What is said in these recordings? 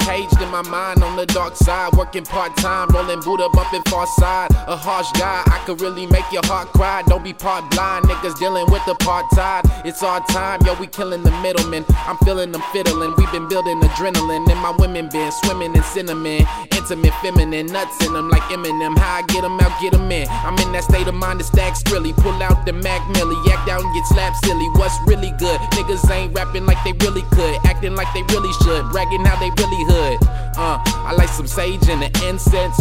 Caged in my mind on the dark side, working part time, rolling Buddha bumping far side. A harsh guy, I could really make your heart cry. Don't be part blind, niggas dealing with the part tide. It's our time, yo, we killing the middlemen. I'm feeling them fiddling, we been building adrenaline. And my women been swimming in cinnamon, intimate, feminine, nuts in them like Eminem. How I get them out, get them in. I'm in that state of mind to stack skrilly. Pull out the Mac Millie, act out and get slapped silly. What's really good? Niggas ain't rapping like they really could, acting like they really should, bragging how they really hood. Uh, I like some sage and the incense.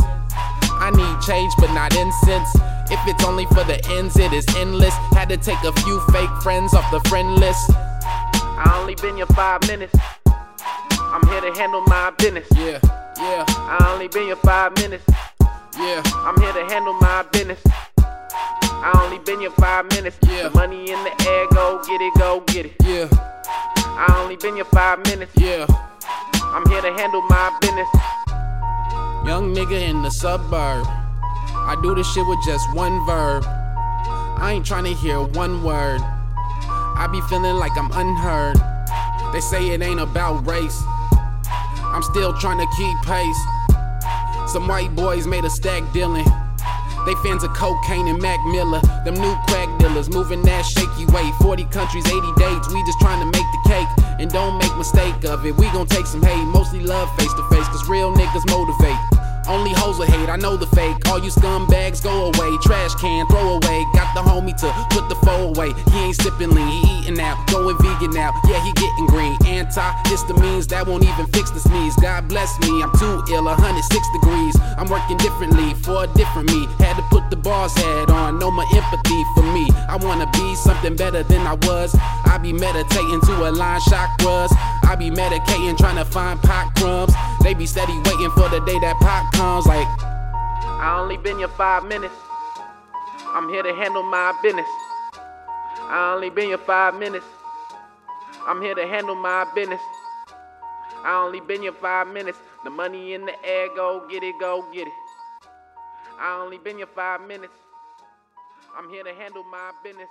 I need change, but not incense. If it's only for the ends, it is endless. Had to take a few fake friends off the friend list. I only been here five minutes. I'm here to handle my business. Yeah, yeah. I only been here five minutes. Yeah, I'm here to handle my business. I only been here five minutes. Yeah, the money in the air, go get it, go get it. Yeah, I only been here five minutes. Yeah, I'm here to handle my business. Young nigga in the suburb. I do this shit with just one verb. I ain't trying to hear one word. I be feeling like I'm unheard. They say it ain't about race. I'm still trying to keep pace. Some white boys made a stack dealing. They fans of cocaine and Mac Miller. Them new crack dealers moving that shaky way. 40 countries, 80 dates. We just trying to make the cake. And don't make mistake of it. We gon' take some hate. Mostly love face to face. Cause real niggas motivate. Only hoes will hate, I know the fake. All you scumbags, go away. Trash can, throw away. Got the homie to put the foe away. He ain't sipping lean, he eating now. Going vegan now, yeah, he getting green. Antihistamines that won't even fix the sneeze. God bless me, I'm too ill, 106 degrees. I'm working differently for a different me. Had to put the boss head on, no more wanna be something better than I was. I be meditating to align chakras. I be medicating, trying to find pot crumbs. They be steady waiting for the day that pop comes. Like, I only been here five minutes. I'm here to handle my business. I only been here five minutes. I'm here to handle my business. I only been here five minutes. The money in the air, go get it, go get it. I only been here five minutes. I'm here to handle my business.